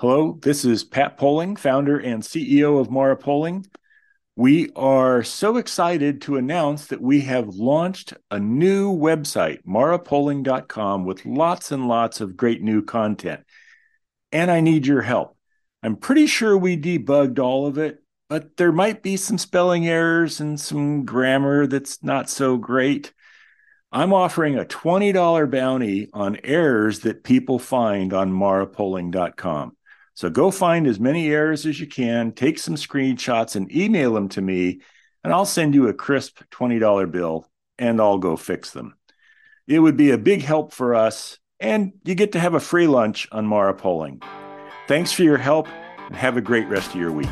Hello, this is Pat Poling, founder and CEO of Mara Poling. We are so excited to announce that we have launched a new website, marapoling.com, with lots and lots of great new content. And I need your help. I'm pretty sure we debugged all of it, but there might be some spelling errors and some grammar that's not so great. I'm offering a $20 bounty on errors that people find on marapoling.com. So go find as many errors as you can, take some screenshots and email them to me, and I'll send you a crisp $20 bill and I'll go fix them. It would be a big help for us, and you get to have a free lunch on Mara Poling. Thanks for your help and have a great rest of your week.